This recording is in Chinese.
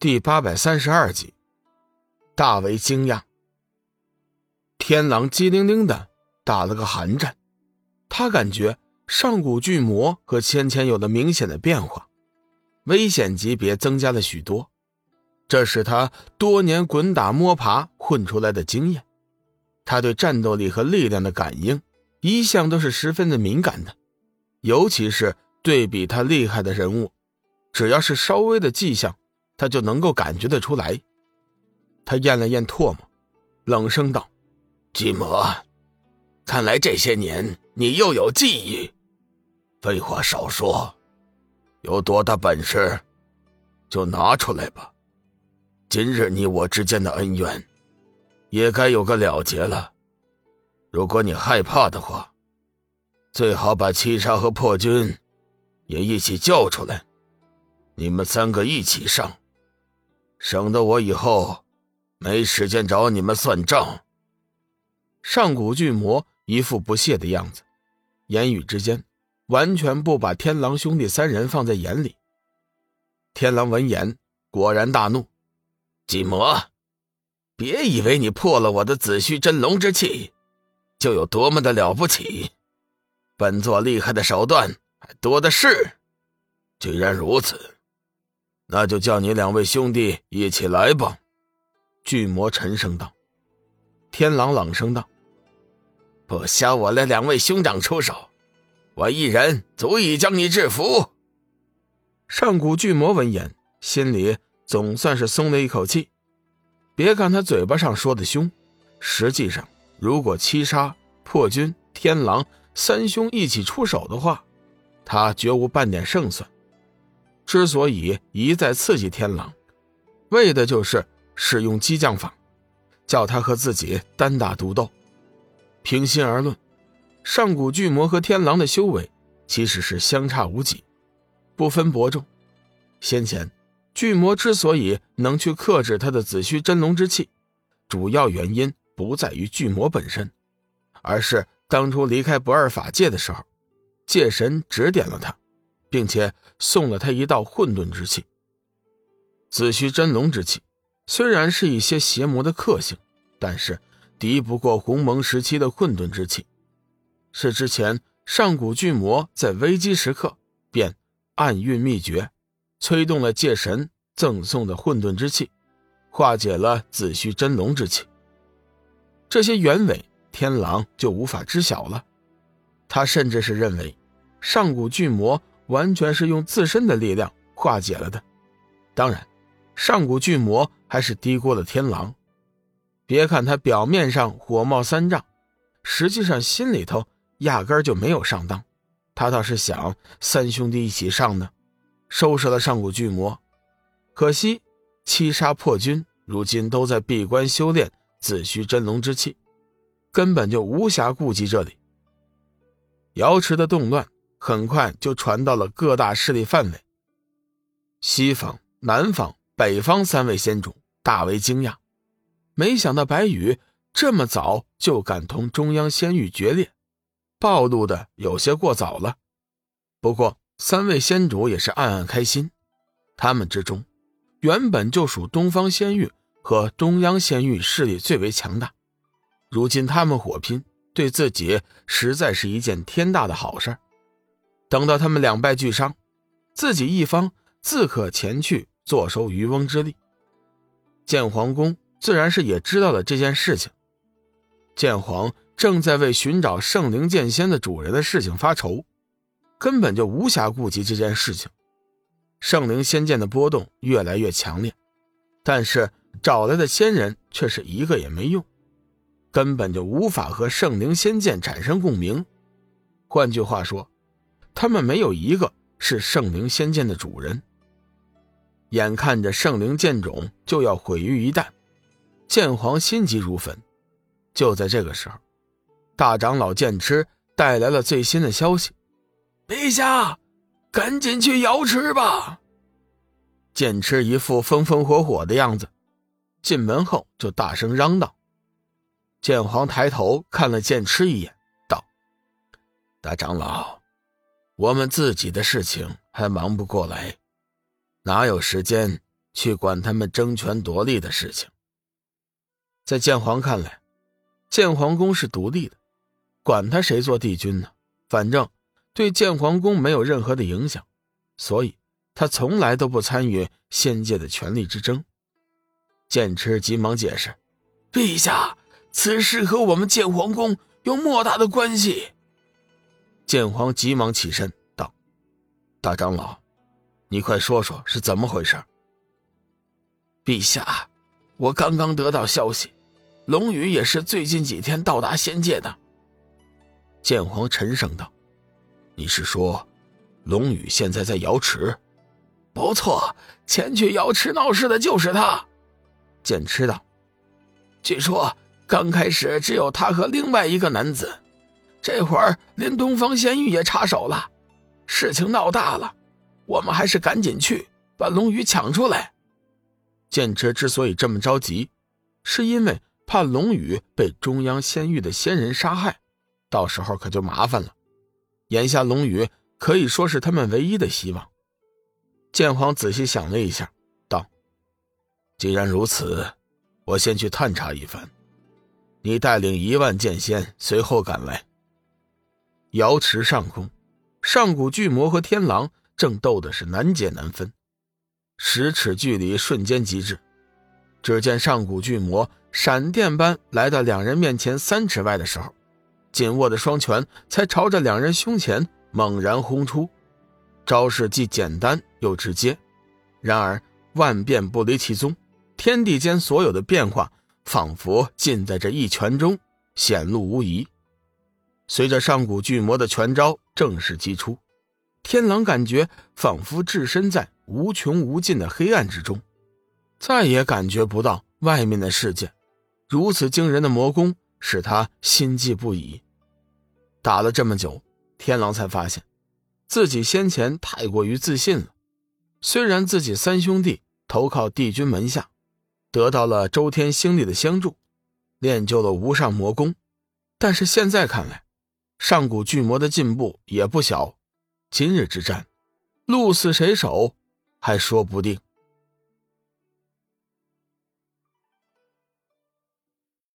第八百三十二集，大为惊讶。天狼机灵灵的打了个寒战，他感觉上古巨魔和芊芊有了明显的变化，危险级别增加了许多。这是他多年滚打摸爬混出来的经验，他对战斗力和力量的感应一向都是十分的敏感的，尤其是对比他厉害的人物，只要是稍微的迹象。他就能够感觉得出来。他咽了咽唾沫，冷声道：“巨魔，看来这些年你又有记忆。废话少说，有多大本事，就拿出来吧。今日你我之间的恩怨，也该有个了结了。如果你害怕的话，最好把七杀和破军也一起叫出来，你们三个一起上。”省得我以后没时间找你们算账。上古巨魔一副不屑的样子，言语之间完全不把天狼兄弟三人放在眼里。天狼闻言果然大怒：“巨魔，别以为你破了我的子虚真龙之气，就有多么的了不起，本座厉害的手段还多的是。既然如此。”那就叫你两位兄弟一起来吧。”巨魔沉声道。天狼冷声道：“不消我的两位兄长出手，我一人足以将你制服。”上古巨魔闻言，心里总算是松了一口气。别看他嘴巴上说的凶，实际上，如果七杀、破军、天狼三兄一起出手的话，他绝无半点胜算。之所以一再刺激天狼，为的就是使用激将法，叫他和自己单打独斗。平心而论，上古巨魔和天狼的修为其实是相差无几，不分伯仲。先前巨魔之所以能去克制他的子虚真龙之气，主要原因不在于巨魔本身，而是当初离开不二法界的时候，界神指点了他。并且送了他一道混沌之气。子虚真龙之气虽然是一些邪魔的克星，但是敌不过鸿蒙时期的混沌之气。是之前上古巨魔在危机时刻便暗运秘诀，催动了界神赠送的混沌之气，化解了子虚真龙之气。这些原委，天狼就无法知晓了。他甚至是认为上古巨魔。完全是用自身的力量化解了的。当然，上古巨魔还是低估了天狼。别看他表面上火冒三丈，实际上心里头压根就没有上当。他倒是想三兄弟一起上呢，收拾了上古巨魔。可惜七杀破军如今都在闭关修炼子虚真龙之气，根本就无暇顾及这里。瑶池的动乱。很快就传到了各大势力范围。西方、南方、北方三位仙主大为惊讶，没想到白羽这么早就敢同中央仙域决裂，暴露的有些过早了。不过三位仙主也是暗暗开心，他们之中原本就属东方仙域和中央仙域势力最为强大，如今他们火拼，对自己实在是一件天大的好事。等到他们两败俱伤，自己一方自可前去坐收渔翁之利。剑皇宫自然是也知道了这件事情。剑皇正在为寻找圣灵剑仙的主人的事情发愁，根本就无暇顾及这件事情。圣灵仙剑的波动越来越强烈，但是找来的仙人却是一个也没用，根本就无法和圣灵仙剑产生共鸣。换句话说。他们没有一个是圣灵仙剑的主人。眼看着圣灵剑种就要毁于一旦，剑皇心急如焚。就在这个时候，大长老剑痴带来了最新的消息：“陛下，赶紧去瑶池吧！”剑痴一副风风火火的样子，进门后就大声嚷道：“剑皇抬头看了剑痴一眼，道：‘大长老。’”我们自己的事情还忙不过来，哪有时间去管他们争权夺利的事情。在剑皇看来，剑皇宫是独立的，管他谁做帝君呢？反正对剑皇宫没有任何的影响，所以他从来都不参与仙界的权力之争。剑痴急忙解释：“陛下，此事和我们剑皇宫有莫大的关系。”剑皇急忙起身道：“大长老，你快说说是怎么回事？”陛下，我刚刚得到消息。龙宇也是最近几天到达仙界的。剑皇沉声道：“你是说，龙宇现在在瑶池？”“不错，前去瑶池闹事的就是他。”剑痴道：“据说刚开始只有他和另外一个男子，这会儿连东方仙域也插手了，事情闹大了。我们还是赶紧去把龙宇抢出来。”剑痴之所以这么着急，是因为。怕龙宇被中央仙域的仙人杀害，到时候可就麻烦了。眼下龙宇可以说是他们唯一的希望。剑皇仔细想了一下，道：“既然如此，我先去探查一番。你带领一万剑仙随后赶来。”瑶池上空，上古巨魔和天狼正斗的是难解难分，十尺距离瞬间即至。只见上古巨魔闪电般来到两人面前三尺外的时候，紧握的双拳才朝着两人胸前猛然轰出，招式既简单又直接，然而万变不离其宗，天地间所有的变化仿佛尽在这一拳中显露无遗。随着上古巨魔的拳招正式击出，天狼感觉仿佛置身在无穷无尽的黑暗之中。再也感觉不到外面的世界，如此惊人的魔功使他心悸不已。打了这么久，天狼才发现自己先前太过于自信了。虽然自己三兄弟投靠帝君门下，得到了周天星力的相助，练就了无上魔功，但是现在看来，上古巨魔的进步也不小。今日之战，鹿死谁手还说不定。